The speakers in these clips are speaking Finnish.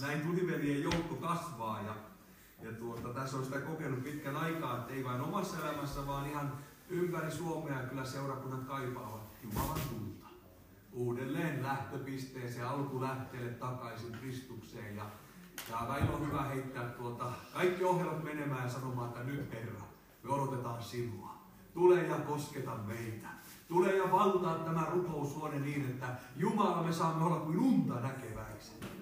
näin tuliveljen joukko kasvaa ja, ja tuota, tässä on sitä kokenut pitkän aikaa, että ei vain omassa elämässä, vaan ihan ympäri Suomea kyllä seurakunnat kaipaavat Jumalan tulta. Uudelleen lähtöpisteeseen, alkulähteelle takaisin Kristukseen ja, ja välillä on hyvä heittää tuota, kaikki ohjelmat menemään ja sanomaan, että nyt Herra, me odotetaan sinua. Tule ja kosketa meitä. Tule ja valtaa tämä rukoushuone niin, että Jumala me saamme olla kuin unta näkeväiset.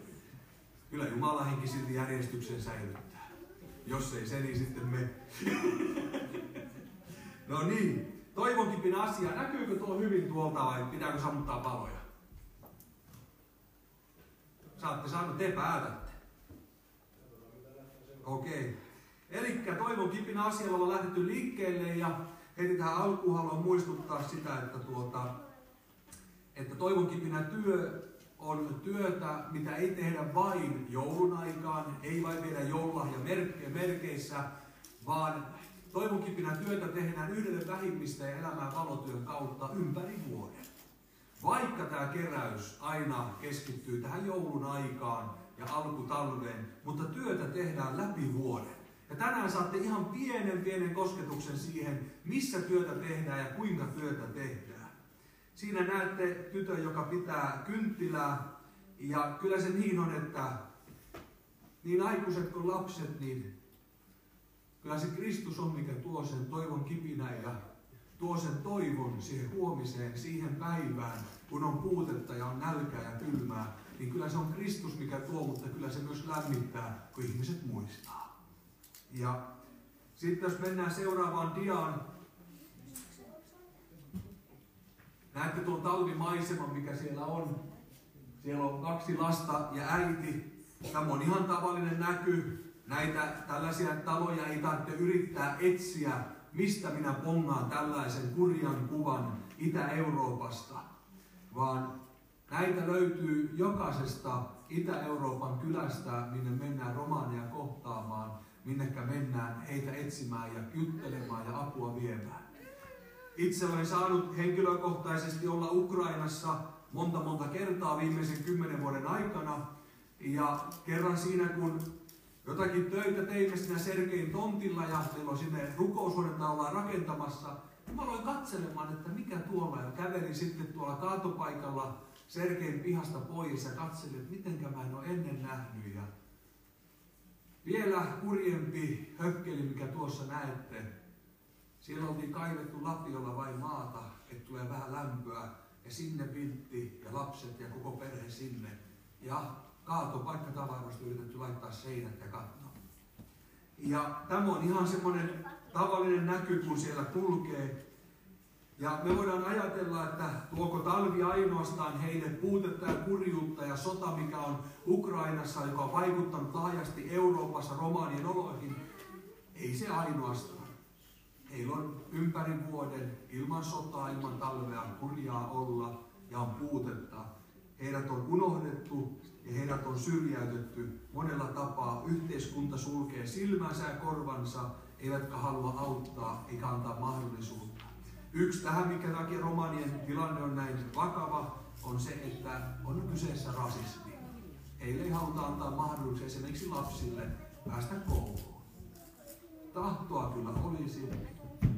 Kyllä Jumala henki silti järjestyksen säilyttää. Jos ei se, niin sitten me. no niin, toivonkin asia. Näkyykö tuo hyvin tuolta vai pitääkö sammuttaa paloja? Saatte saada, te päätätte. Okei. Okay. Eli toivon kipin asialla on lähdetty liikkeelle ja heti tähän alkuun haluan muistuttaa sitä, että, tuota, että toivon kipinä työ on työtä, mitä ei tehdä vain joulun aikaan, ei vain vielä joululahja merke, merkeissä, vaan toivon kipinä työtä tehdään yhdelle vähimmistä ja elämään valotyön kautta ympäri vuoden. Vaikka tämä keräys aina keskittyy tähän joulun aikaan ja alkutalveen, mutta työtä tehdään läpi vuoden. Ja tänään saatte ihan pienen pienen kosketuksen siihen, missä työtä tehdään ja kuinka työtä tehdään. Siinä näette tytön, joka pitää kynttilää. Ja kyllä se niin on, että niin aikuiset kuin lapset, niin kyllä se Kristus on, mikä tuo sen toivon kipinä ja tuo sen toivon siihen huomiseen, siihen päivään, kun on puutetta ja on nälkää ja kylmää, niin kyllä se on Kristus, mikä tuo, mutta kyllä se myös lämmittää, kun ihmiset muistaa. Ja sitten jos mennään seuraavaan diaan, näette tuon talvimaiseman, mikä siellä on. Siellä on kaksi lasta ja äiti. Tämä on ihan tavallinen näky. Näitä tällaisia taloja ei tarvitse yrittää etsiä, mistä minä pongaan tällaisen kurjan kuvan Itä-Euroopasta, vaan näitä löytyy jokaisesta Itä-Euroopan kylästä, minne mennään romaania kohtaamaan minnekä mennään heitä etsimään ja kyttelemään ja apua viemään. Itse olen saanut henkilökohtaisesti olla Ukrainassa monta monta kertaa viimeisen kymmenen vuoden aikana. Ja kerran siinä, kun jotakin töitä teimme siinä Sergein tontilla ja silloin sinne rukoushuonetta ollaan rakentamassa, niin mä aloin katselemaan, että mikä tuolla ja kävelin sitten tuolla kaatopaikalla Sergein pihasta pois ja katselin, että mitenkä mä en ole ennen nähnyt. Ja vielä kurjempi hökkeli, mikä tuossa näette. Siellä oltiin kaivettu lapiolla vain maata, että tulee vähän lämpöä. Ja sinne vintti ja lapset ja koko perhe sinne. Ja kaato paikkatavaroista yritetty laittaa seinät ja katto. Ja tämä on ihan semmoinen tavallinen näky, kun siellä kulkee. Ja me voidaan ajatella, että tuoko talvi ainoastaan heille puutetta ja kurjuutta ja sota, mikä on Ukrainassa, joka on vaikuttanut laajasti Euroopassa romaanien oloihin. Ei se ainoastaan. Heillä on ympäri vuoden ilman sotaa, ilman talvea kurjaa olla ja on puutetta. Heidät on unohdettu ja heidät on syrjäytetty monella tapaa. Yhteiskunta sulkee silmänsä ja korvansa, eivätkä halua auttaa eikä antaa mahdollisuutta Yksi tähän, mikä takia romanien tilanne on näin vakava, on se, että on kyseessä rasismi. Heille ei haluta antaa mahdollisuuksia esimerkiksi lapsille päästä kouluun. Tahtoa kyllä olisi,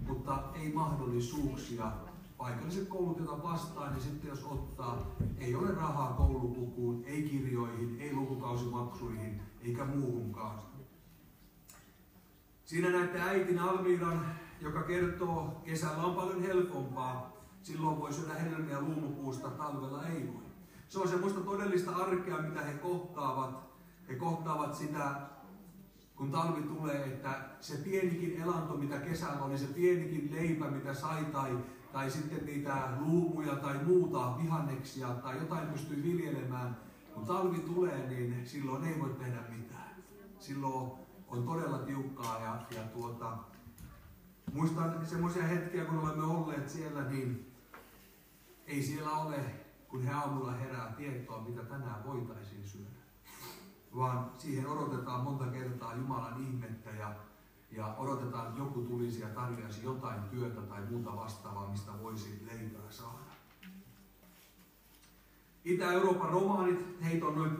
mutta ei mahdollisuuksia. Paikalliset koulut, joita vastaan, niin sitten jos ottaa, ei ole rahaa koulupukuun, ei kirjoihin, ei lukukausimaksuihin, eikä muuhunkaan. Siinä näette äitin Almiran joka kertoo, kesällä on paljon helpompaa, silloin voi syödä hedelmiä luumupuusta, talvella ei voi. Se on semmoista todellista arkea, mitä he kohtaavat. He kohtaavat sitä, kun talvi tulee, että se pienikin elanto, mitä kesällä oli, se pienikin leipä, mitä sai, tai, tai sitten niitä luumuja tai muuta vihanneksia tai jotain pystyy viljelemään. Kun talvi tulee, niin silloin ei voi tehdä mitään. Silloin on todella tiukkaa ja, ja tuota, Muistan semmoisia hetkiä, kun olemme olleet siellä, niin ei siellä ole, kun he aamulla herää tietoa, mitä tänään voitaisiin. Vaan siihen odotetaan monta kertaa Jumalan ihmettä ja, ja odotetaan, että joku tulisi ja tarjoaisi jotain työtä tai muuta vastaavaa, mistä voisi leipää saada. Itä-Euroopan romaanit, heitä on noin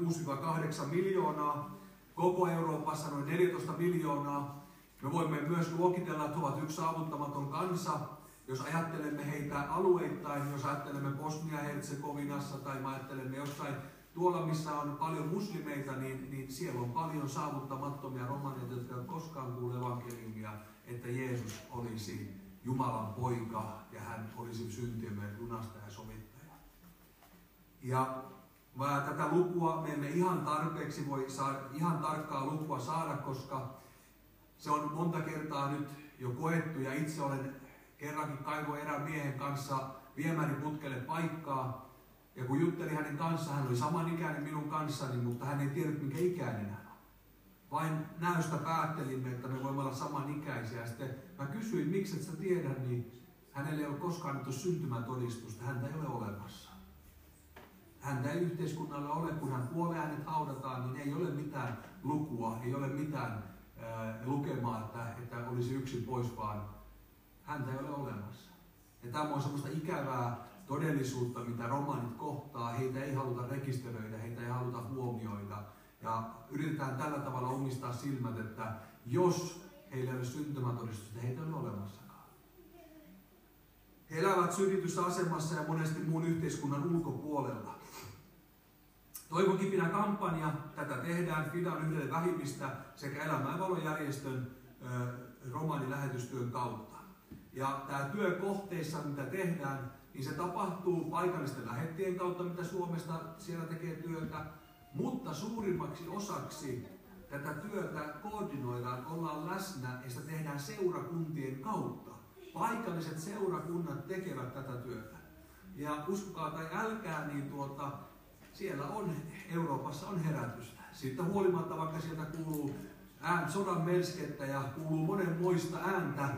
6-8 miljoonaa, koko Euroopassa noin 14 miljoonaa. Me voimme myös luokitella, että ovat yksi saavuttamaton kansa, jos ajattelemme heitä alueittain, jos ajattelemme Bosnia-Herzegovinassa tai me ajattelemme jossain tuolla, missä on paljon muslimeita, niin, niin siellä on paljon saavuttamattomia romaneita, jotka eivät koskaan kuule evankeliumia, että Jeesus olisi Jumalan poika ja hän olisi syntiemme lunastaja ja sovittaja. Ja mä tätä lukua me emme ihan tarpeeksi voi saada, ihan tarkkaa lukua saada, koska se on monta kertaa nyt jo koettu ja itse olen kerrankin kaivo erään miehen kanssa viemäriputkelle paikkaa. Ja kun juttelin hänen kanssaan, hän oli samanikäinen minun kanssani, mutta hän ei tiedä, minkä ikäinen hän on. Vain näystä päättelimme, että me voimme olla samanikäisiä. Sitten mä kysyin, miksi et sä tiedä, niin hänelle ei ole koskaan annettu syntymätodistusta, häntä ei ole olemassa. Häntä ei yhteiskunnalle ole, kun hän kuolee hänet haudataan, niin ei ole mitään lukua, ei ole mitään ää, lukemaa, että, että olisi yksin pois, vaan häntä ei ole olemassa. Ja tämä on semmoista ikävää todellisuutta, mitä romanit kohtaa. Heitä ei haluta rekisteröidä, heitä ei haluta huomioida. Ja yritetään tällä tavalla omistaa silmät, että jos heillä ei ole syntymätodistusta, heitä ei ole olemassakaan. He elävät syrjityssä asemassa ja monesti muun yhteiskunnan ulkopuolella. Toivokipinä kampanja, tätä tehdään Fidan yhdelle vähimmistä sekä Elämä ja valojärjestön romanilähetystyön kautta. Ja tämä työ kohteissa, mitä tehdään, niin se tapahtuu paikallisten lähettien kautta, mitä Suomesta siellä tekee työtä, mutta suurimmaksi osaksi tätä työtä koordinoidaan, ollaan läsnä ja sitä tehdään seurakuntien kautta. Paikalliset seurakunnat tekevät tätä työtä. Ja uskokaa tai älkää, niin tuota, siellä on, Euroopassa on herätystä. Siitä huolimatta, vaikka sieltä kuuluu ään, sodan melskettä ja kuuluu monen muista ääntä,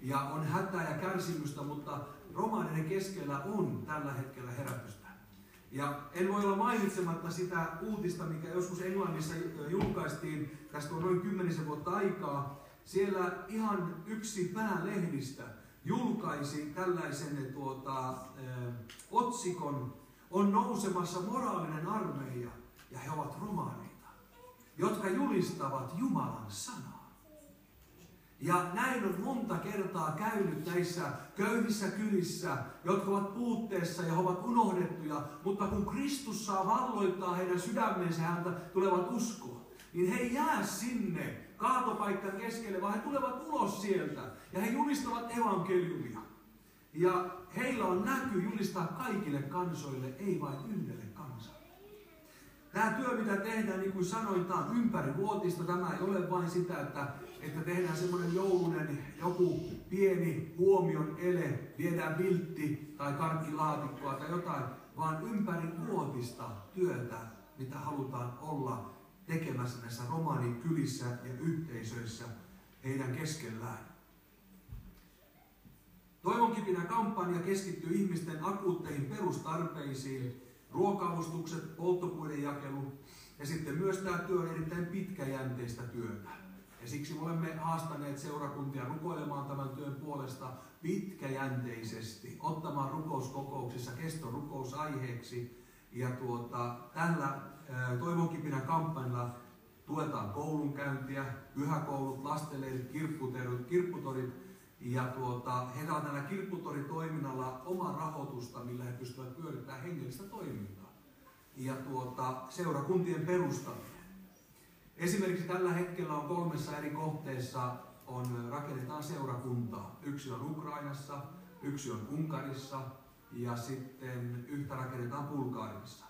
ja on hätää ja kärsimystä, mutta romaanien keskellä on tällä hetkellä herätystä. Ja en voi olla mainitsematta sitä uutista, mikä joskus Englannissa julkaistiin, tästä on noin kymmenisen vuotta aikaa. Siellä ihan yksi päälehdistä julkaisi tällaisen tuota, äh, otsikon, on nousemassa moraalinen armeija, ja he ovat romaaneita, jotka julistavat Jumalan sanaa. Ja näin on monta kertaa käynyt näissä köyhissä kylissä, jotka ovat puutteessa ja ovat unohdettuja, mutta kun Kristus saa valloittaa heidän sydämensä, häntä tulevat uskoa, niin he jää sinne kaatopaikkan keskelle, vaan he tulevat ulos sieltä ja he julistavat evankeliumia. Ja heillä on näky julistaa kaikille kansoille, ei vain yhdelle kansalle. Tämä työ, mitä tehdään, niin kuin sanoin, tämä on ympärivuotista. Tämä ei ole vain sitä, että että tehdään semmoinen joulunen joku pieni huomion ele, viedään viltti tai karkkilaatikkoa tai jotain, vaan ympäri vuotista työtä, mitä halutaan olla tekemässä näissä romanikylissä ja yhteisöissä heidän keskellään. Toivonkipinä kampanja keskittyy ihmisten akuutteihin perustarpeisiin, ruoka-avustukset, polttopuiden jakelu ja sitten myös tämä työ on erittäin pitkäjänteistä työtä. Ja siksi me olemme haastaneet seurakuntia rukoilemaan tämän työn puolesta pitkäjänteisesti, ottamaan rukouskokouksissa keston rukousaiheeksi. Ja tuota, tällä toivonkipinä kampanjalla tuetaan koulunkäyntiä, pyhäkoulut, lastenleirit, kirpputorit, kirpputorit ja tuota, heillä on tällä kirpputoritoiminnalla oma rahoitusta, millä he pystyvät pyörittämään hengellistä toimintaa. Ja tuota, seurakuntien perustaminen. Esimerkiksi tällä hetkellä on kolmessa eri kohteessa on, rakennetaan seurakuntaa. Yksi on Ukrainassa, yksi on Unkarissa ja sitten yhtä rakennetaan Bulgaariassa.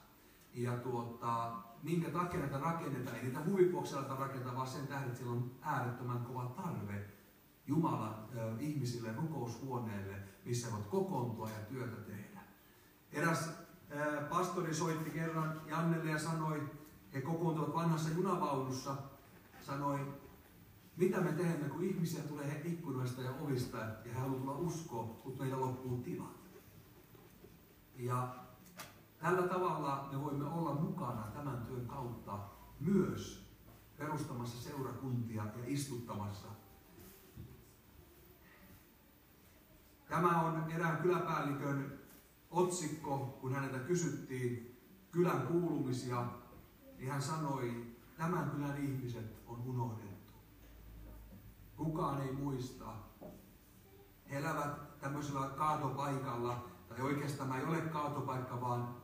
Ja tuota, minkä takia näitä rakennetaan, ei niitä huvipuoksella rakentaa, vaan sen tähden, että siellä on äärettömän kova tarve Jumalan äh, ihmisille rukoushuoneelle, missä voit kokoontua ja työtä tehdä. Eräs pastori soitti kerran Jannelle ja sanoi, he kokoontuvat vanhassa junavaunussa, sanoi, mitä me teemme, kun ihmisiä tulee ikkunoista ja ovista ja he haluavat tulla mutta meillä loppuu tilat. Ja tällä tavalla me voimme olla mukana tämän työn kautta myös perustamassa seurakuntia ja istuttamassa. Tämä on erään kyläpäällikön otsikko, kun häneltä kysyttiin, kylän kuulumisia, niin hän sanoi, tämän kylän ihmiset on unohdettu. Kukaan ei muista. He elävät tämmöisellä kaatopaikalla, tai oikeastaan ei ole kaatopaikka, vaan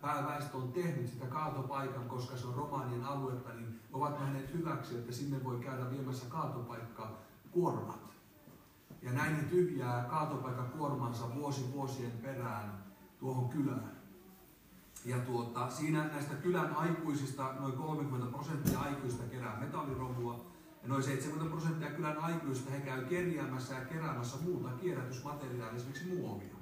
pääväestö on tehnyt sitä kaatopaikan, koska se on romaanien aluetta, niin ovat nähneet hyväksi, että sinne voi käydä viemässä kaatopaikkaa kuormat. Ja näin ne tyhjää kaatopaikan kuormansa vuosi vuosien perään tuohon kylään. Ja tuota, siinä näistä kylän aikuisista noin 30 prosenttia aikuista kerää metalliromua, ja noin 70 prosenttia kylän aikuisista he käy kerjäämässä ja keräämässä muuta kierrätysmateriaalia, esimerkiksi muovia.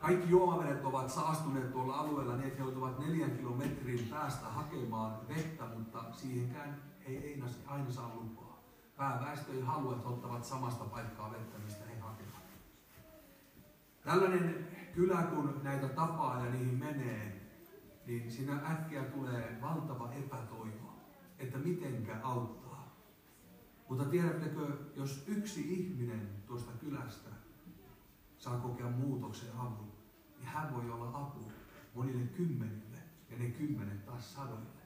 Kaikki juomavedet ovat saastuneet tuolla alueella niin, että he joutuvat neljän kilometrin päästä hakemaan vettä, mutta siihenkään he ei aina saa lupaa. Pääväestö ei halua, että ottavat samasta paikkaa vettä, mistä he hakevat. Tällainen kylä, kun näitä tapaa ja niihin menee, niin siinä äkkiä tulee valtava epätoivo, että mitenkä auttaa. Mutta tiedättekö, jos yksi ihminen tuosta kylästä saa kokea muutoksen avun, niin hän voi olla apu monille kymmenille ja ne kymmenet taas sadoille.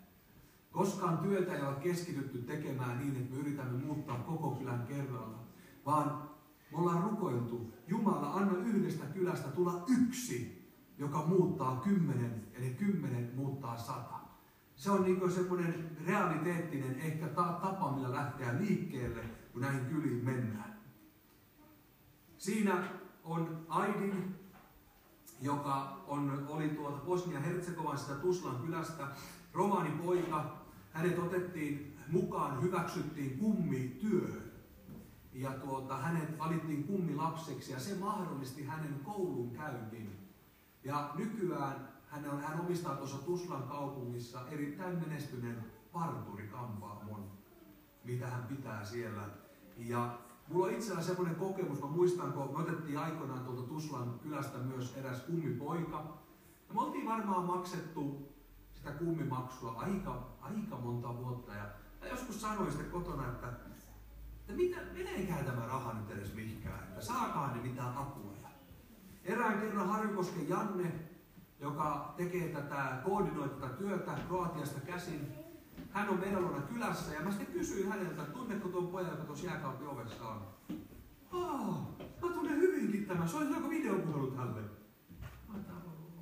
Koskaan työtä ei ole keskitytty tekemään niin, että me yritämme muuttaa koko kylän kerralla, vaan me ollaan rukoiltu, Jumala, anna yhdestä kylästä tulla yksi, joka muuttaa kymmenen, ne kymmenen muuttaa sata. Se on niin semmoinen realiteettinen ehkä tapa, millä lähteä liikkeelle, kun näihin kyliin mennään. Siinä on Aidin, joka on, oli tuolta Bosnia-Herzegovan sitä Tuslan kylästä, romaanipoika. Hänet otettiin mukaan, hyväksyttiin kummityöhön. Ja tuota, hänet valittiin kummilapseksi ja se mahdollisti hänen koulun käynnin. Ja nykyään hän, on, hän omistaa tuossa Tuslan kaupungissa erittäin menestyneen parturikampaamon, mitä hän pitää siellä. Ja Mulla on itsellä semmoinen kokemus, mä muistan, kun me otettiin aikoinaan tuolta Tuslan kylästä myös eräs kummipoika. Ja me oltiin varmaan maksettu sitä kummimaksua aika, aika monta vuotta. Ja mä joskus sanoin sitten kotona, että, että mitä, meneekään tämä raha nyt edes mihinkään, että saakaan ne mitään apua. Ja erään kerran Harjukosken Janne, joka tekee tätä, koordinoi tätä työtä Kroatiasta käsin, hän on meidän luona kylässä ja mä sitten kysyin häneltä, tunnetko tuon pojan, joka tuossa jääkaapin ovessa on? Aa, mä tunnen hyvinkin tämän. Se on videopuhelu tälle. Mä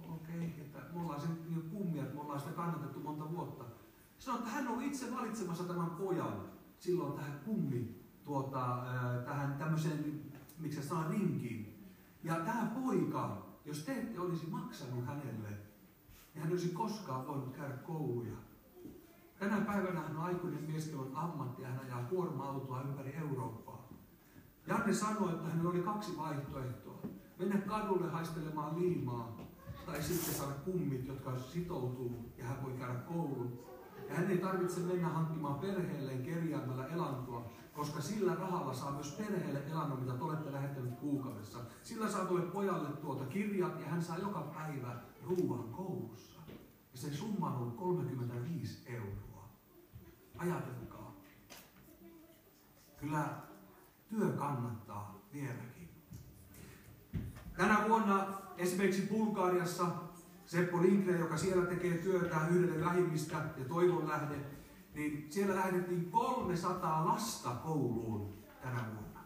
okei, okay, että me ollaan sen niin kummia, että me ollaan sitä kannatettu monta vuotta. Sanoin, että hän on itse valitsemassa tämän pojan silloin tähän kummi, tuota, tähän tämmöiseen, miksi se saa rinkiin. Ja tämä poika, jos te ette olisi maksanut hänelle, niin hän olisi koskaan voinut käydä kouluja. Tänä päivänä hän on aikuinen mies, jolla on ammatti ja hän ajaa kuorma-autoa ympäri Eurooppaa. Janne sanoi, että hänellä oli kaksi vaihtoehtoa. Mennä kadulle haistelemaan liimaa tai sitten saada kummit, jotka sitoutuu ja hän voi käydä koulun. Ja hän ei tarvitse mennä hankkimaan perheelleen kerjäämällä elantoa, koska sillä rahalla saa myös perheelle elannon, mitä te olette lähettäneet kuukaudessa. Sillä saa tuolle pojalle tuota kirjat ja hän saa joka päivä ruuan koulussa. Ja se summa on 35 euroa. Ajatelkaa. Kyllä työ kannattaa vieläkin. Tänä vuonna esimerkiksi Bulgariassa Seppo Lindgren, joka siellä tekee työtä yhdelle lähimmistä ja toivon lähde, niin siellä lähetettiin 300 lasta kouluun tänä vuonna.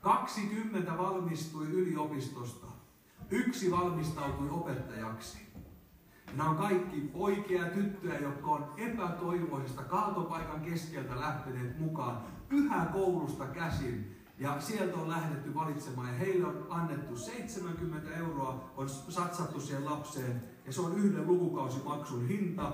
20 valmistui yliopistosta. Yksi valmistautui opettajaksi. Nämä on kaikki poikia ja tyttöjä, jotka on epätoivoisesta kaatopaikan keskeltä lähteneet mukaan pyhä koulusta käsin. Ja sieltä on lähdetty valitsemaan ja heille on annettu 70 euroa, on satsattu siihen lapseen ja se on yhden lukukausimaksun hinta.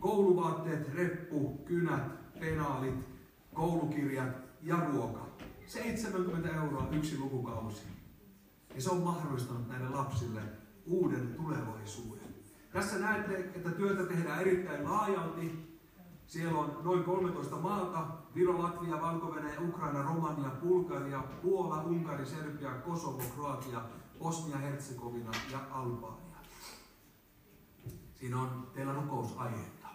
Kouluvaatteet, reppu, kynät, penaalit, koulukirjat ja ruoka. 70 euroa yksi lukukausi. Ja se on mahdollistanut näille lapsille uuden tulevaisuuden. Tässä näette, että työtä tehdään erittäin laajalti. Siellä on noin 13 maata, Viro, Latvia, valko Ukraina, Romania, Bulgaria, Puola, Unkari, Serbia, Kosovo, Kroatia, Bosnia-Herzegovina ja Albania. Siinä on teillä rukousaihetta.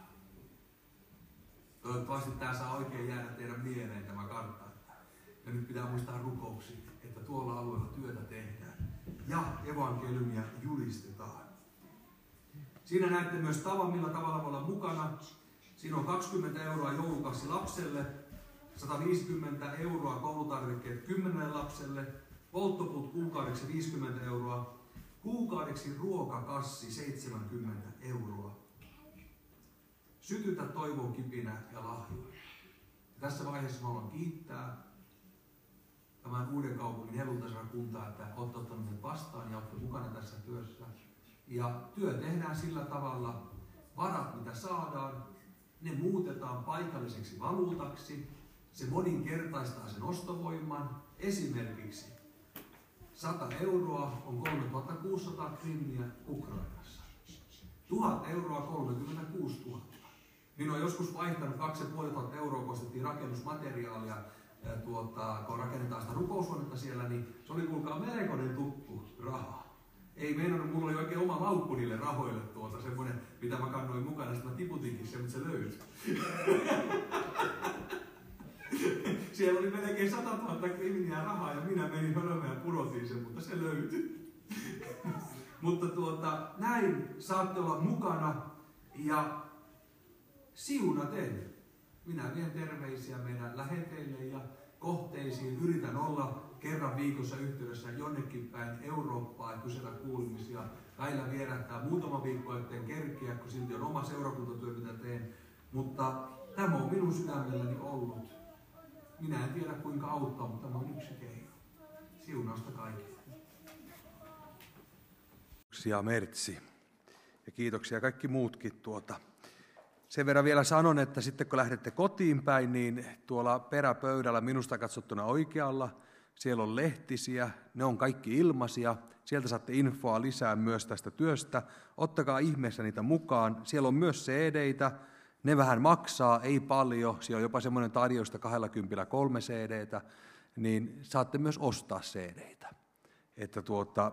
Toivottavasti tämä saa oikein jäädä teidän mieleen tämä kartta. Ja nyt pitää muistaa rukouksi, että tuolla alueella työtä tehdään ja evankeliumia julistetaan. Siinä näette myös tavan, millä tavalla voi olla mukana. Siinä on 20 euroa joulukassi lapselle, 150 euroa koulutarvikkeet 10 lapselle, polttopuut kuukaudeksi 50 euroa, kuukaudeksi ruokakassi 70 euroa. Sytytä toivon kipinä ja lahjoja. Tässä vaiheessa haluan kiittää tämän uuden kaupungin helluntaisrakuntaa, että olette ottaneet vastaan ja olette mukana tässä työssä. Ja työ tehdään sillä tavalla, varat mitä saadaan, ne muutetaan paikalliseksi valuutaksi, se moninkertaistaa sen ostovoiman. Esimerkiksi 100 euroa on 3600 krimmiä Ukrainassa. 1000 euroa 36 000. Minä olen joskus vaihtanut 2500 euroa, kun ostettiin rakennusmateriaalia, tuota, kun rakennetaan sitä rukoushuonetta siellä, niin se oli kuulkaa melkoinen tukku rahaa. Ei meinannut, mulla oli oikein oma laukku niille rahoille tuota, semmoinen, mitä mä kannoin mukana, sitten mä tiputinkin sen, mutta se löytyi. Siellä oli melkein 100 000 kriminia rahaa ja minä menin hölmöön ja pudotin sen, mutta se löytyi. mutta tuota, näin saatte olla mukana ja siunaten. Minä vien terveisiä meidän läheteille ja kohteisiin. Yritän olla kerran viikossa yhteydessä jonnekin päin Eurooppaa ja kysellä kuulumisia. Välillä vierähtää muutama viikko eteen kerkiä, kun silti on oma seurakuntatyö, mitä teen. Mutta tämä on minun sydämelläni ollut. Minä en tiedä kuinka auttaa, mutta tämä on yksi keino. Siunausta kaikille. Kiitoksia Mertsi. Ja kiitoksia kaikki muutkin tuota. Sen verran vielä sanon, että sitten kun lähdette kotiin päin, niin tuolla peräpöydällä minusta katsottuna oikealla, siellä on lehtisiä, ne on kaikki ilmaisia, sieltä saatte infoa lisää myös tästä työstä. Ottakaa ihmeessä niitä mukaan. Siellä on myös cd ne vähän maksaa, ei paljon, siellä on jopa semmoinen tarjousta 20 kolme cd niin saatte myös ostaa cd Että tuota,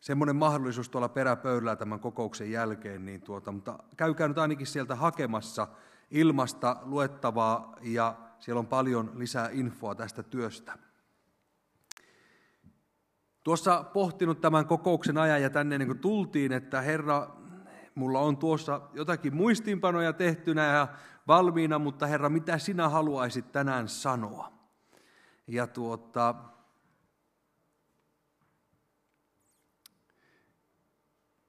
semmoinen mahdollisuus tuolla peräpöydällä tämän kokouksen jälkeen, niin tuota, mutta käykää nyt ainakin sieltä hakemassa ilmasta luettavaa ja siellä on paljon lisää infoa tästä työstä. Tuossa pohtinut tämän kokouksen ajan ja tänne niin kuin tultiin, että Herra, mulla on tuossa jotakin muistiinpanoja tehtynä ja valmiina, mutta Herra, mitä sinä haluaisit tänään sanoa? Ja tuota,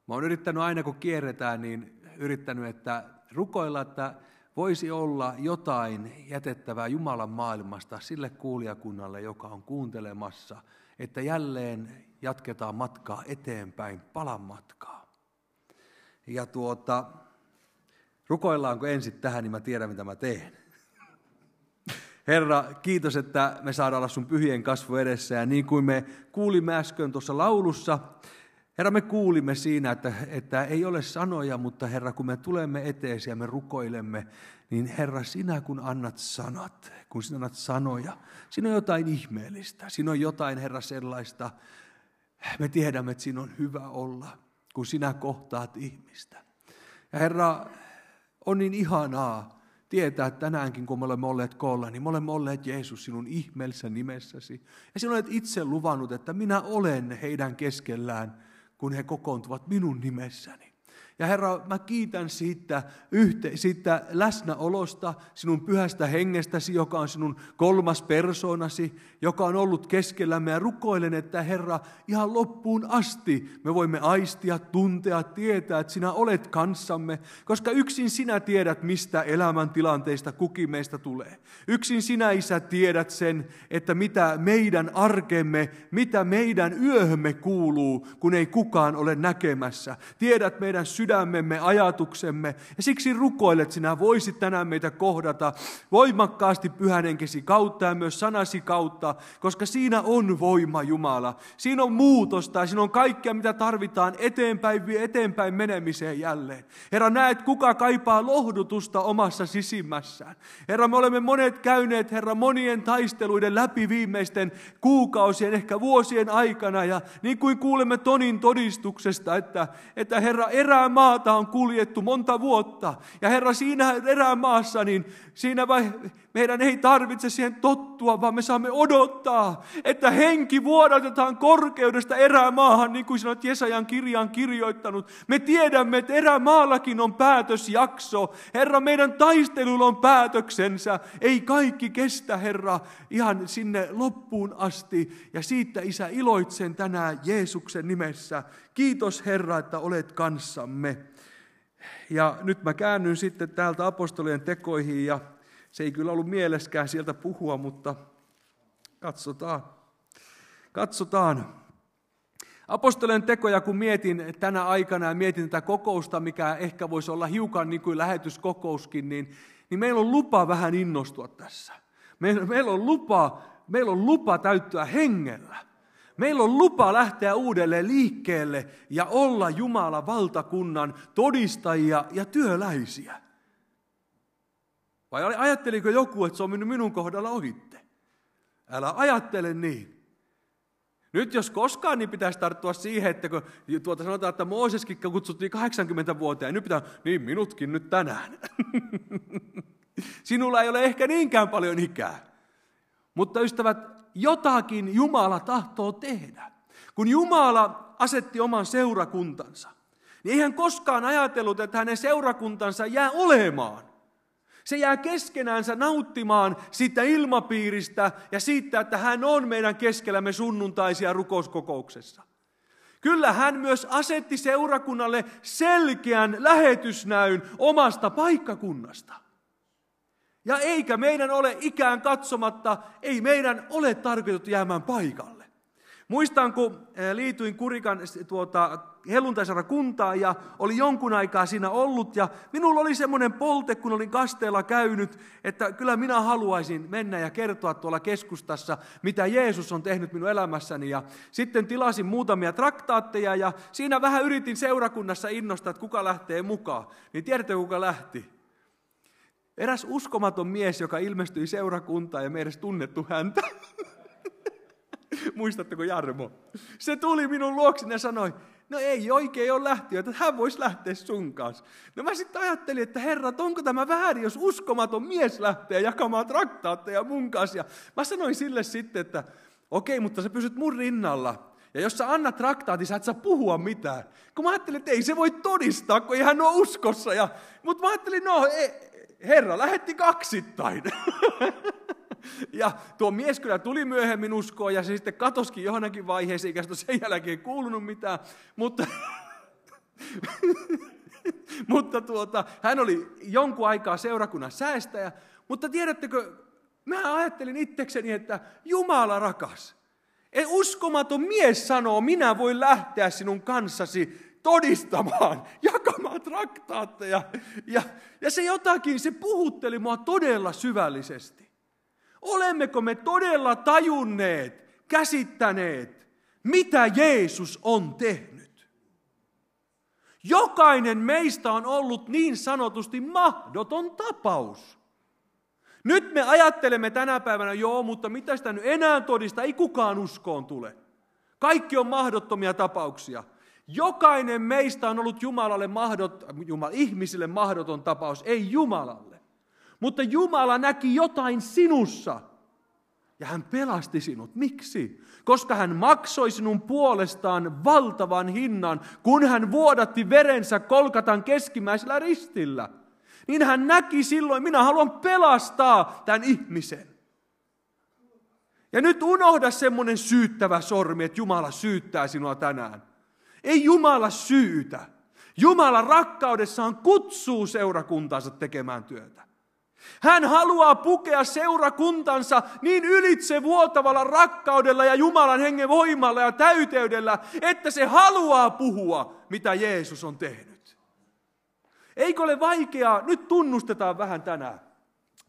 Mä oon yrittänyt aina, kun kierretään, niin yrittänyt, että rukoilla, että voisi olla jotain jätettävää Jumalan maailmasta sille kuulijakunnalle, joka on kuuntelemassa, että jälleen jatketaan matkaa eteenpäin, palan matkaa. Ja tuota, rukoillaanko ensin tähän, niin mä tiedän, mitä mä teen. Herra, kiitos, että me saadaan olla sun pyhien kasvu edessä. Ja niin kuin me kuulimme äsken tuossa laulussa, Herra, me kuulimme siinä, että, että ei ole sanoja, mutta Herra, kun me tulemme eteesi ja me rukoilemme, niin Herra, sinä kun annat sanat, kun sinä annat sanoja, siinä on jotain ihmeellistä. Siinä on jotain, Herra, sellaista, me tiedämme, että siinä on hyvä olla, kun sinä kohtaat ihmistä. Ja Herra, on niin ihanaa tietää, että tänäänkin kun me olemme olleet koolla, niin me olemme olleet Jeesus sinun ihmeellisessä nimessäsi. Ja sinä olet itse luvannut, että minä olen heidän keskellään kun he kokoontuvat minun nimessäni. Ja Herra, mä kiitän siitä, yhte, siitä läsnäolosta, sinun pyhästä hengestäsi, joka on sinun kolmas persoonasi, joka on ollut keskellämme. Ja rukoilen, että Herra, ihan loppuun asti me voimme aistia, tuntea, tietää, että sinä olet kanssamme, koska yksin sinä tiedät, mistä elämäntilanteista kukin meistä tulee. Yksin sinä, Isä, tiedät sen, että mitä meidän arkemme, mitä meidän yöhömme kuuluu, kun ei kukaan ole näkemässä. Tiedät meidän sydämme sydämemme, ajatuksemme. Ja siksi rukoilet, sinä voisit tänään meitä kohdata voimakkaasti pyhänenkesi kautta ja myös sanasi kautta, koska siinä on voima Jumala. Siinä on muutosta ja siinä on kaikkea, mitä tarvitaan eteenpäin, eteenpäin menemiseen jälleen. Herra, näet, kuka kaipaa lohdutusta omassa sisimmässään. Herra, me olemme monet käyneet, Herra, monien taisteluiden läpi viimeisten kuukausien, ehkä vuosien aikana. Ja niin kuin kuulemme Tonin todistuksesta, että, että Herra, erää maata on kuljettu monta vuotta. Ja Herra, siinä erämaassa, niin siinä vai, meidän ei tarvitse siihen tottua vaan me saamme odottaa, että henki vuodatetaan korkeudesta erämaahan, niin kuin sinä Jesajan kirjaan kirjoittanut. Me tiedämme, että erämaallakin on päätösjakso. Herra, meidän taistelulla on päätöksensä. Ei kaikki kestä, Herra, ihan sinne loppuun asti. Ja siitä, Isä, iloitsen tänään Jeesuksen nimessä. Kiitos, Herra, että olet kanssamme. Ja nyt mä käännyn sitten täältä apostolien tekoihin ja se ei kyllä ollut mieleskään sieltä puhua, mutta katsotaan. Katsotaan. Apostolien tekoja, kun mietin tänä aikana ja mietin tätä kokousta, mikä ehkä voisi olla hiukan niin kuin lähetyskokouskin, niin, niin meillä on lupa vähän innostua tässä. Meillä, meillä, on lupa, meillä on lupa täyttyä hengellä. Meillä on lupa lähteä uudelleen liikkeelle ja olla Jumalan valtakunnan todistajia ja työläisiä. Vai ajatteliko joku, että se on mennyt minun kohdalla ohitte? Älä ajattele niin. Nyt jos koskaan, niin pitäisi tarttua siihen, että kun tuota sanotaan, että Mooseskin kutsuttiin 80 vuotta, ja nyt pitää, niin minutkin nyt tänään. Sinulla ei ole ehkä niinkään paljon ikää. Mutta ystävät, jotakin Jumala tahtoo tehdä. Kun Jumala asetti oman seurakuntansa, niin ei hän koskaan ajatellut, että hänen seurakuntansa jää olemaan. Se jää keskenäänsä nauttimaan siitä ilmapiiristä ja siitä, että hän on meidän keskellämme sunnuntaisia rukouskokouksessa. Kyllä hän myös asetti seurakunnalle selkeän lähetysnäyn omasta paikkakunnasta. Ja eikä meidän ole ikään katsomatta, ei meidän ole tarkoitettu jäämään paikalle. Muistan, kun eh, liityin Kurikan tuota, kuntaan ja oli jonkun aikaa siinä ollut ja minulla oli semmoinen polte, kun olin kasteella käynyt, että kyllä minä haluaisin mennä ja kertoa tuolla keskustassa, mitä Jeesus on tehnyt minun elämässäni ja sitten tilasin muutamia traktaatteja ja siinä vähän yritin seurakunnassa innostaa, että kuka lähtee mukaan. Niin tiedätte, kuka lähti? Eräs uskomaton mies, joka ilmestyi seurakuntaan ja me edes tunnettu häntä. Muistatteko Jarmo? Se tuli minun luokseni ja sanoi, no ei oikein ole lähtiä, että hän voisi lähteä sun kanssa. No mä sitten ajattelin, että herra, onko tämä väärin, jos uskomaton mies lähtee jakamaan traktaatteja mun kanssa. Ja mä sanoin sille sitten, että okei, mutta sä pysyt mun rinnalla. Ja jos sä annat traktaatin, sä et saa puhua mitään. Kun mä ajattelin, että ei se voi todistaa, kun ei hän ole uskossa. Ja, mutta mä ajattelin, no ei, Herra lähetti kaksittain. Ja tuo mies kyllä tuli myöhemmin uskoon ja se sitten katoskin johonkin vaiheeseen, eikä sen jälkeen kuulunut mitään. Mutta, mutta tuota, hän oli jonkun aikaa seurakunnan säästäjä. Mutta tiedättekö, mä ajattelin itsekseni, että Jumala rakas. Ei uskomaton mies sanoo, minä voin lähteä sinun kanssasi todistamaan, jakamaan traktaatteja. Ja, ja se jotakin, se puhutteli mua todella syvällisesti. Olemmeko me todella tajunneet, käsittäneet, mitä Jeesus on tehnyt? Jokainen meistä on ollut niin sanotusti mahdoton tapaus. Nyt me ajattelemme tänä päivänä, joo, mutta mitä sitä nyt enää todista, ei kukaan uskoon tule. Kaikki on mahdottomia tapauksia. Jokainen meistä on ollut Jumalalle mahdot, Jumala, ihmisille mahdoton tapaus, ei Jumalalle. Mutta Jumala näki jotain sinussa ja hän pelasti sinut. Miksi? Koska hän maksoi sinun puolestaan valtavan hinnan, kun hän vuodatti verensä kolkatan keskimmäisellä ristillä. Niin hän näki silloin, minä haluan pelastaa tämän ihmisen. Ja nyt unohda semmoinen syyttävä sormi, että Jumala syyttää sinua tänään. Ei Jumala syytä. Jumala rakkaudessaan kutsuu seurakuntansa tekemään työtä. Hän haluaa pukea seurakuntansa niin ylitse vuotavalla rakkaudella ja Jumalan hengen voimalla ja täyteydellä, että se haluaa puhua, mitä Jeesus on tehnyt. Eikö ole vaikeaa, nyt tunnustetaan vähän tänään.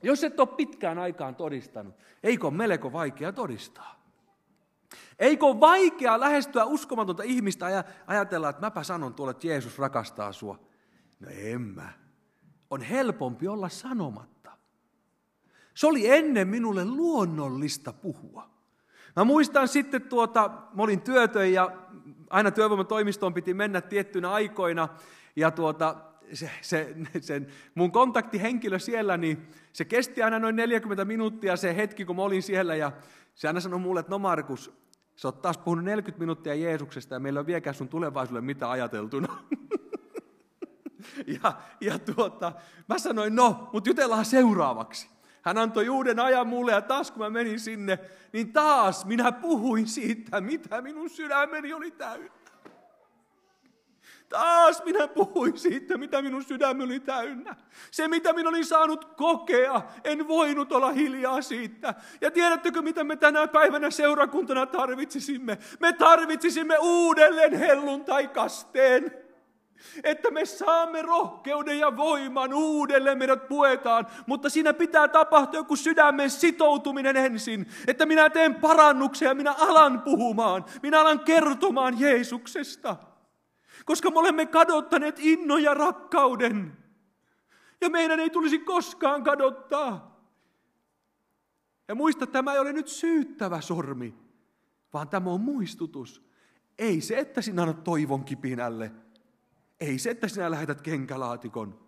Jos et ole pitkään aikaan todistanut, eikö ole melko vaikea todistaa? Eikö ole vaikea lähestyä uskomatonta ihmistä ja ajatella, että mäpä sanon tuolle, että Jeesus rakastaa sua? No en mä. On helpompi olla sanomatta. Se oli ennen minulle luonnollista puhua. Mä muistan sitten tuota, mä olin työtön ja aina työvoimatoimistoon piti mennä tiettynä aikoina. Ja tuota, se, se, sen, mun kontaktihenkilö siellä, niin se kesti aina noin 40 minuuttia se hetki, kun mä olin siellä. Ja se aina sanoi mulle, että no Markus, sä oot taas puhunut 40 minuuttia Jeesuksesta ja meillä on vieläkään sun tulevaisuudelle mitä ajateltuna. ja, ja tuota, mä sanoin, no, mutta jutellaan seuraavaksi. Hän antoi uuden ajan mulle ja taas kun mä menin sinne, niin taas minä puhuin siitä, mitä minun sydämeni oli täynnä. Taas minä puhuin siitä, mitä minun sydämeni oli täynnä. Se, mitä minä olin saanut kokea, en voinut olla hiljaa siitä. Ja tiedättekö, mitä me tänä päivänä seurakuntana tarvitsisimme? Me tarvitsisimme uudelleen helluntai-kasteen että me saamme rohkeuden ja voiman uudelleen meidät puetaan, mutta siinä pitää tapahtua joku sydämen sitoutuminen ensin, että minä teen parannuksia, minä alan puhumaan, minä alan kertomaan Jeesuksesta. Koska me olemme kadottaneet innon ja rakkauden. Ja meidän ei tulisi koskaan kadottaa. Ja muista, tämä ei ole nyt syyttävä sormi, vaan tämä on muistutus. Ei se, että sinä annat toivon kipinälle, ei se, että sinä lähetät kenkälaatikon.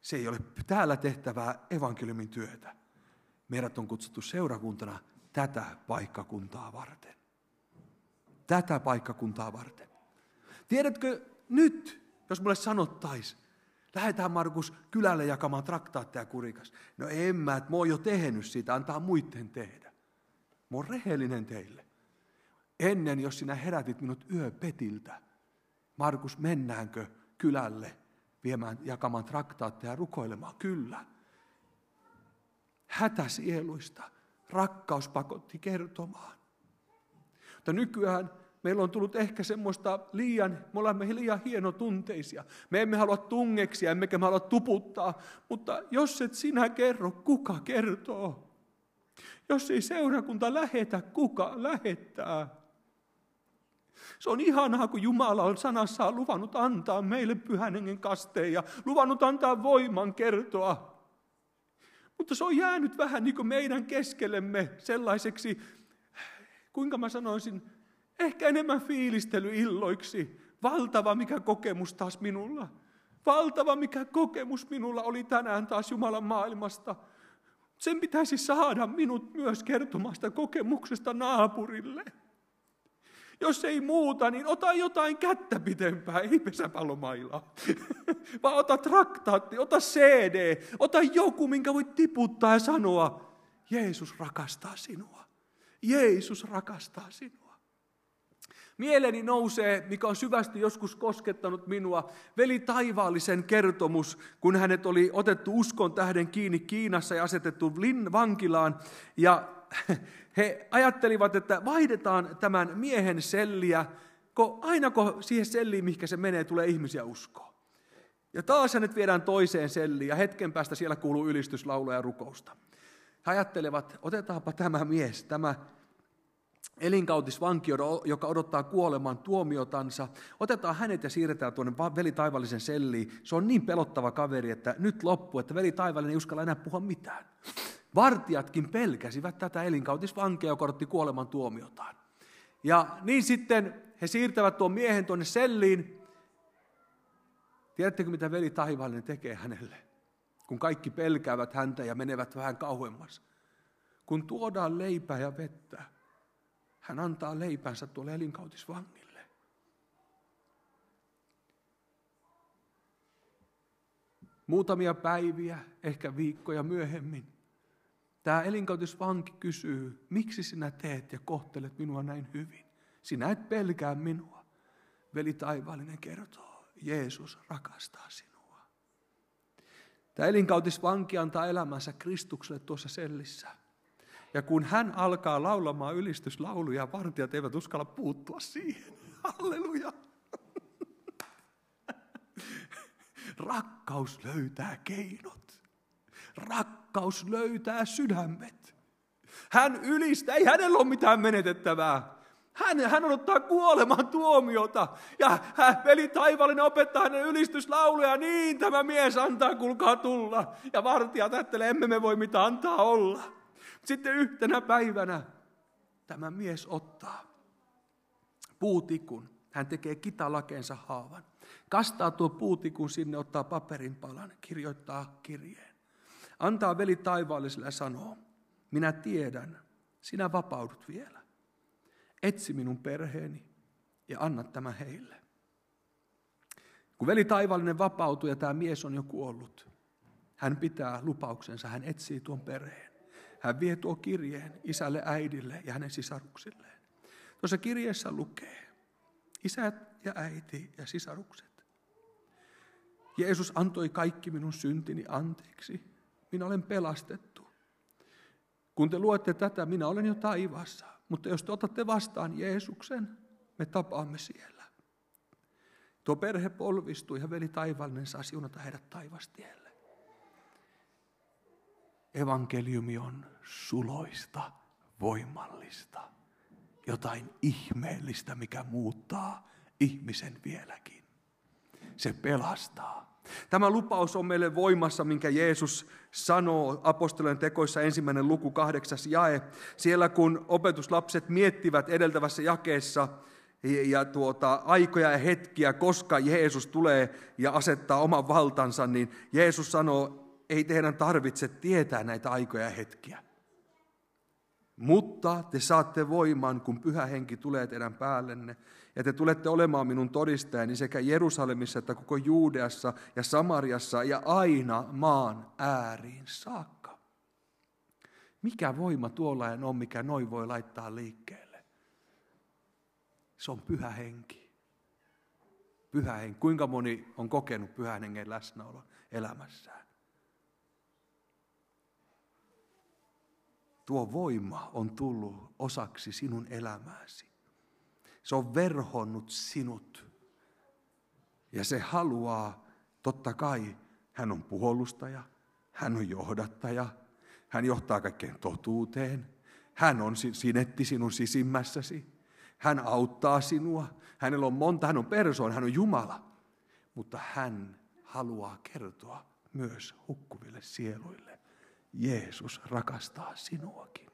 Se ei ole täällä tehtävää evankeliumin työtä. Meidät on kutsuttu seurakuntana tätä paikkakuntaa varten. Tätä paikkakuntaa varten. Tiedätkö nyt, jos mulle sanottaisiin, lähdetään Markus kylälle jakamaan traktaatteja kurikas. No en mä, että mä oon jo tehnyt sitä, antaa muiden tehdä. Mä oon rehellinen teille. Ennen, jos sinä herätit minut yöpetiltä, Markus, mennäänkö kylälle viemään, jakamaan traktaatteja ja rukoilemaan? Kyllä. Hätäsieluista rakkaus pakotti kertomaan. Mutta nykyään meillä on tullut ehkä semmoista liian, me olemme liian hienotunteisia. Me emme halua tungeksia, emmekä me halua tuputtaa, mutta jos et sinä kerro, kuka kertoo? Jos ei seurakunta lähetä, kuka lähettää? Se on ihanaa, kun Jumala on sanassaan luvannut antaa meille pyhän hengen kasteen ja luvannut antaa voiman kertoa. Mutta se on jäänyt vähän niin kuin meidän keskellemme sellaiseksi, kuinka mä sanoisin, ehkä enemmän fiilistelyilloiksi. Valtava mikä kokemus taas minulla. Valtava mikä kokemus minulla oli tänään taas Jumalan maailmasta. Sen pitäisi saada minut myös kertomasta kokemuksesta naapurille. Jos ei muuta, niin ota jotain kättä pitempää, ei pesäpallomailaa. Vaan ota traktaatti, ota CD, ota joku, minkä voit tiputtaa ja sanoa, Jeesus rakastaa sinua. Jeesus rakastaa sinua. Mieleni nousee, mikä on syvästi joskus koskettanut minua, veli taivaallisen kertomus, kun hänet oli otettu uskon tähden kiinni Kiinassa ja asetettu vankilaan. Ja he ajattelivat, että vaihdetaan tämän miehen selliä, kun aina kun siihen selliin, mihinkä se menee, tulee ihmisiä uskoa. Ja taas hänet viedään toiseen selliin ja hetken päästä siellä kuuluu ylistyslauluja ja rukousta. He ajattelevat, otetaanpa tämä mies, tämä elinkautisvanki, joka odottaa kuoleman tuomiotansa. Otetaan hänet ja siirretään tuonne veli Taivallisen selliin. Se on niin pelottava kaveri, että nyt loppu, että veli Taivallinen ei uskalla enää puhua mitään. Vartijatkin pelkäsivät tätä elinkautisvankia, joka odotti kuoleman tuomiotaan. Ja niin sitten he siirtävät tuon miehen tuonne selliin. Tiedättekö, mitä veli taivaallinen tekee hänelle? Kun kaikki pelkäävät häntä ja menevät vähän kauemmas. Kun tuodaan leipää ja vettä, hän antaa leipänsä tuolle elinkautisvangille. Muutamia päiviä, ehkä viikkoja myöhemmin, Tämä elinkautisvanki kysyy, miksi sinä teet ja kohtelet minua näin hyvin? Sinä et pelkää minua. Veli taivaallinen kertoo, Jeesus rakastaa sinua. Tämä elinkautisvanki antaa elämänsä Kristukselle tuossa sellissä. Ja kun hän alkaa laulamaan ylistyslauluja, vartijat eivät uskalla puuttua siihen. Halleluja! Rakkaus löytää keinot. Rakkaus löytää sydämet. Hän ylistää, ei hänellä ole mitään menetettävää. Hän, hän odottaa kuoleman tuomiota. Ja hän, veli taivallinen opettaa hänen ylistyslauluja. Niin tämä mies antaa, kulkaa tulla. Ja vartijat ajattelee, emme me voi mitään antaa olla. Sitten yhtenä päivänä tämä mies ottaa puutikun. Hän tekee kitalakeensa haavan. Kastaa tuo puutikun sinne, ottaa paperin palan, kirjoittaa kirjeen. Antaa veli taivaalliselle ja sanoo, minä tiedän, sinä vapaudut vielä. Etsi minun perheeni ja anna tämä heille. Kun veli taivaallinen vapautuu ja tämä mies on jo kuollut, hän pitää lupauksensa, hän etsii tuon perheen. Hän vie tuo kirjeen isälle, äidille ja hänen sisaruksilleen. Tuossa kirjeessä lukee, isät ja äiti ja sisarukset. Jeesus antoi kaikki minun syntini anteeksi. Minä olen pelastettu. Kun te luette tätä, minä olen jo taivaassa. Mutta jos te otatte vastaan Jeesuksen, me tapaamme siellä. Tuo perhe polvistui ja veli taivallinen saa siunata heidät taivastielle. Evankeliumi on suloista, voimallista, jotain ihmeellistä, mikä muuttaa ihmisen vieläkin. Se pelastaa. Tämä lupaus on meille voimassa, minkä Jeesus sanoo apostolien tekoissa ensimmäinen luku kahdeksas jae. Siellä kun opetuslapset miettivät edeltävässä jakeessa ja tuota, aikoja ja hetkiä, koska Jeesus tulee ja asettaa oman valtansa, niin Jeesus sanoo, ei teidän tarvitse tietää näitä aikoja ja hetkiä. Mutta te saatte voiman, kun pyhä henki tulee teidän päällenne, ja te tulette olemaan minun todistajani sekä Jerusalemissa että koko Juudeassa ja Samariassa ja aina maan ääriin saakka. Mikä voima tuollainen on, mikä noin voi laittaa liikkeelle? Se on pyhä henki. Pyhä henki. Kuinka moni on kokenut pyhän hengen läsnäolo elämässään? Tuo voima on tullut osaksi sinun elämääsi. Se on verhonnut sinut. Ja se haluaa, totta kai, hän on puolustaja, hän on johdattaja, hän johtaa kaikkeen totuuteen, hän on sinetti sinun sisimmässäsi, hän auttaa sinua, hänellä on monta, hän on persoon, hän on Jumala. Mutta hän haluaa kertoa myös hukkuville sieluille, Jeesus rakastaa sinuakin.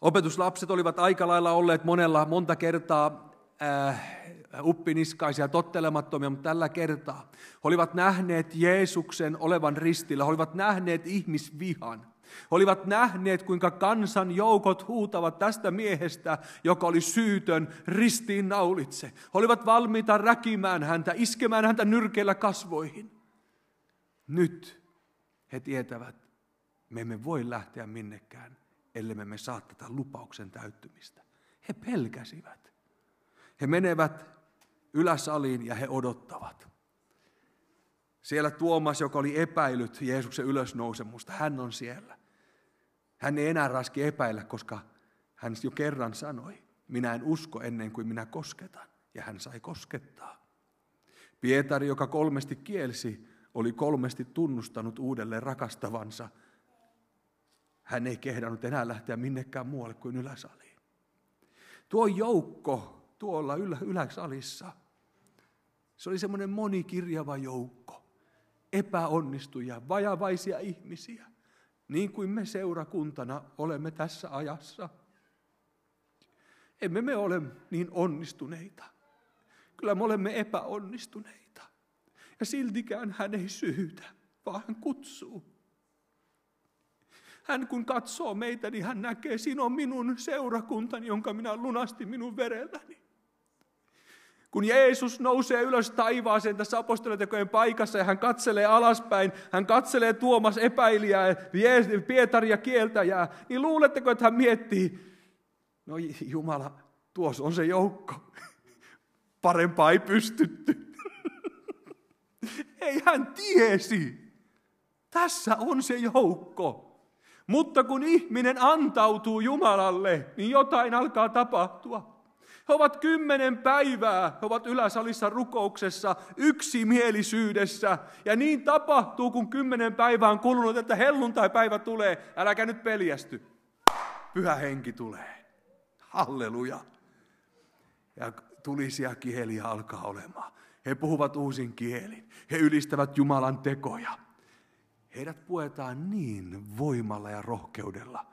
Opetuslapset olivat aika lailla olleet monella monta kertaa äh, uppiniskaisia, tottelemattomia, mutta tällä kertaa he olivat nähneet Jeesuksen olevan ristillä, he olivat nähneet ihmisvihan. He olivat nähneet, kuinka kansan joukot huutavat tästä miehestä, joka oli syytön, ristiin naulitse. He olivat valmiita räkimään häntä, iskemään häntä nyrkeillä kasvoihin. Nyt he tietävät, me emme voi lähteä minnekään ellei me saa tätä lupauksen täyttymistä. He pelkäsivät. He menevät yläsaliin ja he odottavat. Siellä Tuomas, joka oli epäillyt Jeesuksen ylösnousemusta, hän on siellä. Hän ei enää raski epäillä, koska hän jo kerran sanoi, minä en usko ennen kuin minä kosketan. Ja hän sai koskettaa. Pietari, joka kolmesti kielsi, oli kolmesti tunnustanut uudelleen rakastavansa hän ei kehdannut enää lähteä minnekään muualle kuin yläsaliin. Tuo joukko tuolla ylä, yläsalissa, se oli semmoinen monikirjava joukko. Epäonnistuja, vajavaisia ihmisiä, niin kuin me seurakuntana olemme tässä ajassa. Emme me ole niin onnistuneita. Kyllä me olemme epäonnistuneita. Ja siltikään hän ei syytä, vaan hän kutsuu. Hän kun katsoo meitä, niin hän näkee, siinä on minun seurakuntani, jonka minä lunastin minun verelläni. Kun Jeesus nousee ylös taivaaseen tässä apostolitekojen paikassa ja hän katselee alaspäin, hän katselee Tuomas epäilijää, Pietaria kieltäjää, niin luuletteko, että hän miettii, no Jumala, tuossa on se joukko. Parempaa ei pystytty. ei hän tiesi. Tässä on se joukko. Mutta kun ihminen antautuu Jumalalle, niin jotain alkaa tapahtua. He ovat kymmenen päivää, he ovat yläsalissa rukouksessa, yksimielisyydessä. Ja niin tapahtuu, kun kymmenen päivää on kulunut, että helluntai-päivä tulee. Äläkä nyt peljästy. Pyhä henki tulee. Halleluja. Ja tulisia kieliä alkaa olemaan. He puhuvat uusin kielin. He ylistävät Jumalan tekoja. Heidät puetaan niin voimalla ja rohkeudella.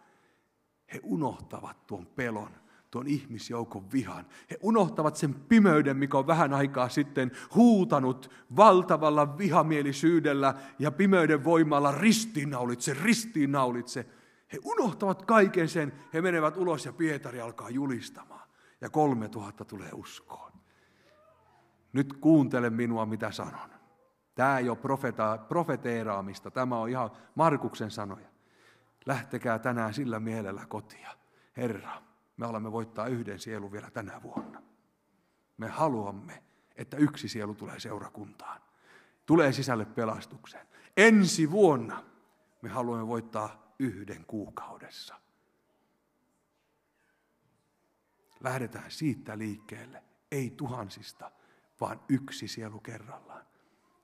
He unohtavat tuon pelon, tuon ihmisjoukon vihan. He unohtavat sen pimeyden, mikä on vähän aikaa sitten huutanut valtavalla vihamielisyydellä ja pimeyden voimalla ristiinnaulitse, ristiinnaulitse. He unohtavat kaiken sen, he menevät ulos ja Pietari alkaa julistamaan. Ja kolme tuhatta tulee uskoon. Nyt kuuntele minua, mitä sanon. Tämä ei ole profeta, profeteeraamista, tämä on ihan Markuksen sanoja. Lähtekää tänään sillä mielellä kotia. Herra, me olemme voittaa yhden sielun vielä tänä vuonna. Me haluamme, että yksi sielu tulee seurakuntaan. Tulee sisälle pelastukseen. Ensi vuonna me haluamme voittaa yhden kuukaudessa. Lähdetään siitä liikkeelle, ei tuhansista, vaan yksi sielu kerrallaan.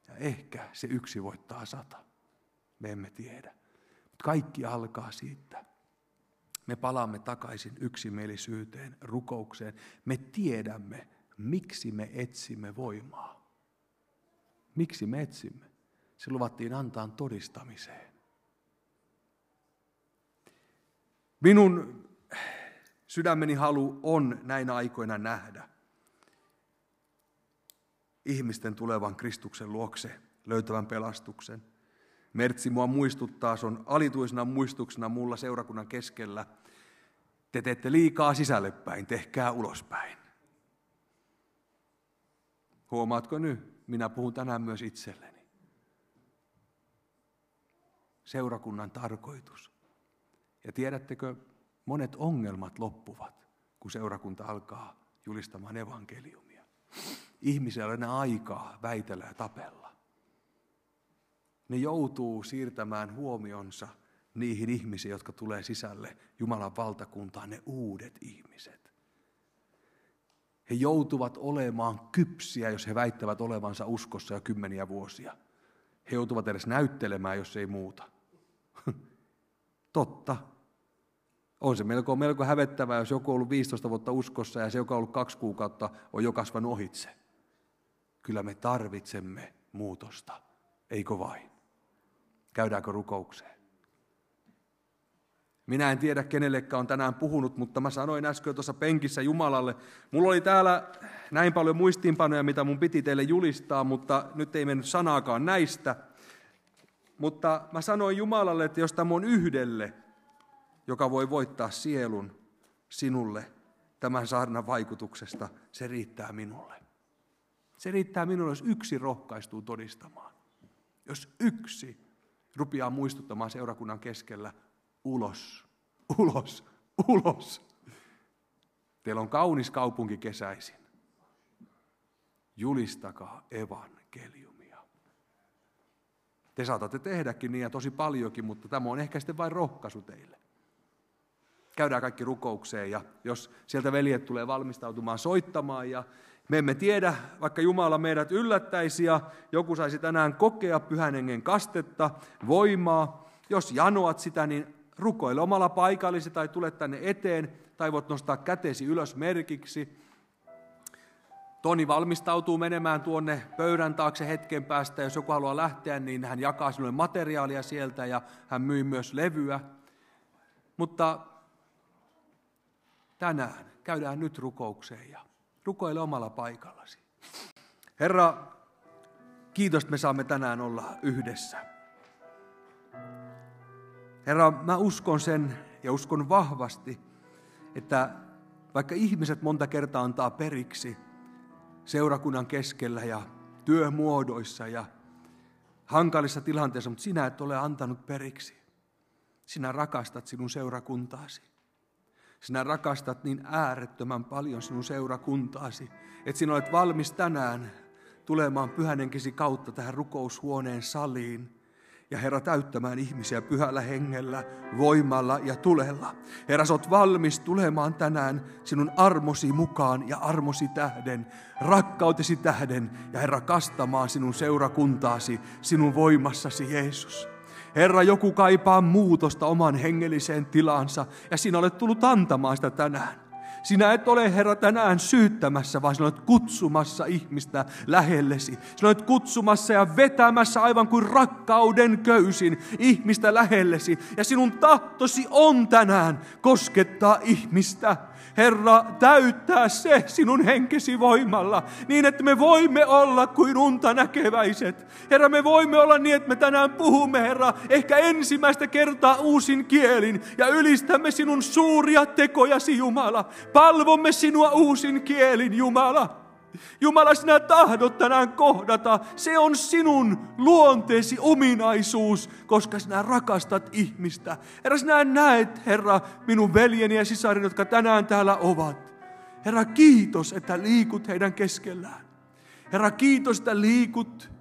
Ja ehkä se yksi voittaa sata. Me emme tiedä. Mutta kaikki alkaa siitä. Me palaamme takaisin yksimielisyyteen, rukoukseen. Me tiedämme, miksi me etsimme voimaa. Miksi me etsimme? Se luvattiin antaa todistamiseen. Minun sydämeni halu on näinä aikoina nähdä ihmisten tulevan Kristuksen luokse, löytävän pelastuksen. Mertsi mua muistuttaa, se on alituisena muistuksena mulla seurakunnan keskellä. Te teette liikaa sisälle päin, tehkää ulospäin. Huomaatko nyt? Minä puhun tänään myös itselleni. Seurakunnan tarkoitus. Ja tiedättekö, monet ongelmat loppuvat, kun seurakunta alkaa julistamaan evankeliumia. Ihmisellä ole enää aikaa väitellä ja tapella. Ne joutuu siirtämään huomionsa niihin ihmisiin, jotka tulee sisälle Jumalan valtakuntaan, ne uudet ihmiset. He joutuvat olemaan kypsiä, jos he väittävät olevansa uskossa jo kymmeniä vuosia. He joutuvat edes näyttelemään, jos ei muuta. Totta. On se melko, melko hävettävää, jos joku on ollut 15 vuotta uskossa ja se, joka on ollut kaksi kuukautta, on jo kasvanut ohitse. Kyllä me tarvitsemme muutosta, eikö vain? Käydäänkö rukoukseen? Minä en tiedä, kenellekään on tänään puhunut, mutta mä sanoin äsken tuossa penkissä Jumalalle. Mulla oli täällä näin paljon muistiinpanoja, mitä mun piti teille julistaa, mutta nyt ei mennyt sanaakaan näistä. Mutta mä sanoin Jumalalle, että jos tämä on yhdelle, joka voi voittaa sielun sinulle tämän saarnan vaikutuksesta, se riittää minulle. Se riittää minulle, jos yksi rohkaistuu todistamaan. Jos yksi rupeaa muistuttamaan seurakunnan keskellä, ulos, ulos, ulos. Teillä on kaunis kaupunki kesäisin. Julistakaa evankeliumia. Te saatatte tehdäkin niin ja tosi paljonkin, mutta tämä on ehkä sitten vain rohkaisu teille. Käydään kaikki rukoukseen ja jos sieltä veljet tulee valmistautumaan soittamaan ja me emme tiedä, vaikka Jumala meidät yllättäisi ja joku saisi tänään kokea pyhän hengen kastetta, voimaa. Jos janoat sitä, niin rukoile omalla paikallisi tai tule tänne eteen tai voit nostaa kätesi ylös merkiksi. Toni valmistautuu menemään tuonne pöydän taakse hetken päästä. Jos joku haluaa lähteä, niin hän jakaa sinulle materiaalia sieltä ja hän myy myös levyä. Mutta tänään käydään nyt rukoukseen ja rukoile omalla paikallasi. Herra, kiitos, että me saamme tänään olla yhdessä. Herra, mä uskon sen ja uskon vahvasti, että vaikka ihmiset monta kertaa antaa periksi seurakunnan keskellä ja työmuodoissa ja hankalissa tilanteissa, mutta sinä et ole antanut periksi. Sinä rakastat sinun seurakuntaasi. Sinä rakastat niin äärettömän paljon sinun seurakuntaasi, että sinä olet valmis tänään tulemaan pyhänenkisi kautta tähän rukoushuoneen saliin – ja Herra täyttämään ihmisiä pyhällä hengellä, voimalla ja tulella. Herra, sä oot valmis tulemaan tänään sinun armosi mukaan ja armosi tähden, rakkautesi tähden ja Herra kastamaan sinun seurakuntaasi, sinun voimassasi Jeesus. Herra, joku kaipaa muutosta oman hengelliseen tilansa ja sinä olet tullut antamaan sitä tänään. Sinä et ole, Herra, tänään syyttämässä, vaan sinä olet kutsumassa ihmistä lähellesi. Sinä olet kutsumassa ja vetämässä aivan kuin rakkauden köysin ihmistä lähellesi. Ja sinun tahtosi on tänään koskettaa ihmistä. Herra, täyttää se sinun henkesi voimalla, niin että me voimme olla kuin unta näkeväiset. Herra, me voimme olla niin, että me tänään puhumme, Herra, ehkä ensimmäistä kertaa uusin kielin ja ylistämme sinun suuria tekojasi, Jumala. Palvomme sinua uusin kielin, Jumala. Jumala, sinä tahdot tänään kohdata. Se on sinun luonteesi ominaisuus, koska sinä rakastat ihmistä. Herra, sinä näet, Herra, minun veljeni ja sisarini, jotka tänään täällä ovat. Herra, kiitos, että liikut heidän keskellään. Herra, kiitos, että liikut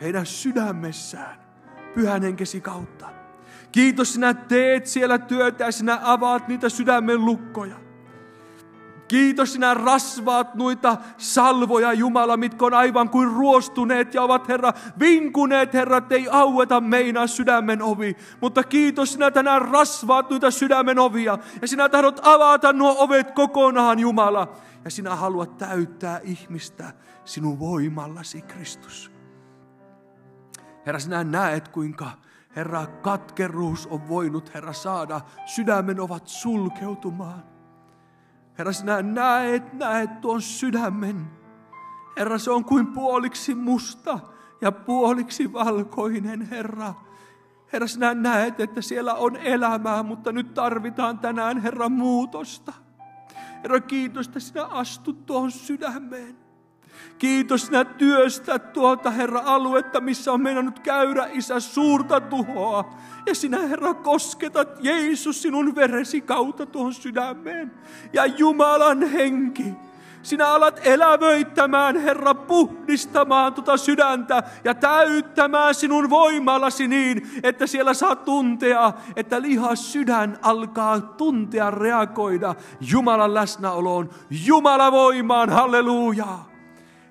heidän sydämessään pyhän henkesi kautta. Kiitos, sinä teet siellä työtä ja sinä avaat niitä sydämen lukkoja. Kiitos sinä rasvaat noita salvoja, Jumala, mitkä on aivan kuin ruostuneet ja ovat, Herra, vinkuneet, Herra, ei aueta meinaa sydämen ovi. Mutta kiitos sinä tänään rasvaat noita sydämen ovia ja sinä tahdot avata nuo ovet kokonaan, Jumala. Ja sinä haluat täyttää ihmistä sinun voimallasi, Kristus. Herra, sinä näet, kuinka Herra, katkeruus on voinut, Herra, saada sydämen ovat sulkeutumaan. Herra, sinä näet, näet tuon sydämen. Herra, se on kuin puoliksi musta ja puoliksi valkoinen, Herra. Herra, sinä näet, että siellä on elämää, mutta nyt tarvitaan tänään, Herra, muutosta. Herra, kiitos, että sinä astut tuohon sydämeen. Kiitos sinä työstä tuolta, Herra, aluetta, missä on meinannut käydä, Isä, suurta tuhoa. Ja sinä, Herra, kosketat Jeesus sinun veresi kautta tuohon sydämeen. Ja Jumalan henki, sinä alat elävöittämään, Herra, puhdistamaan tuota sydäntä ja täyttämään sinun voimallasi niin, että siellä saa tuntea, että lihas sydän alkaa tuntea, reagoida Jumalan läsnäoloon, Jumalan voimaan, hallelujaa.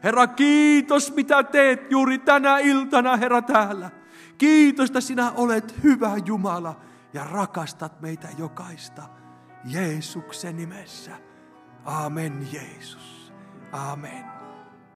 Herra, kiitos mitä teet juuri tänä iltana, Herra, täällä. Kiitos, että sinä olet hyvä Jumala ja rakastat meitä jokaista. Jeesuksen nimessä. Amen, Jeesus. Amen.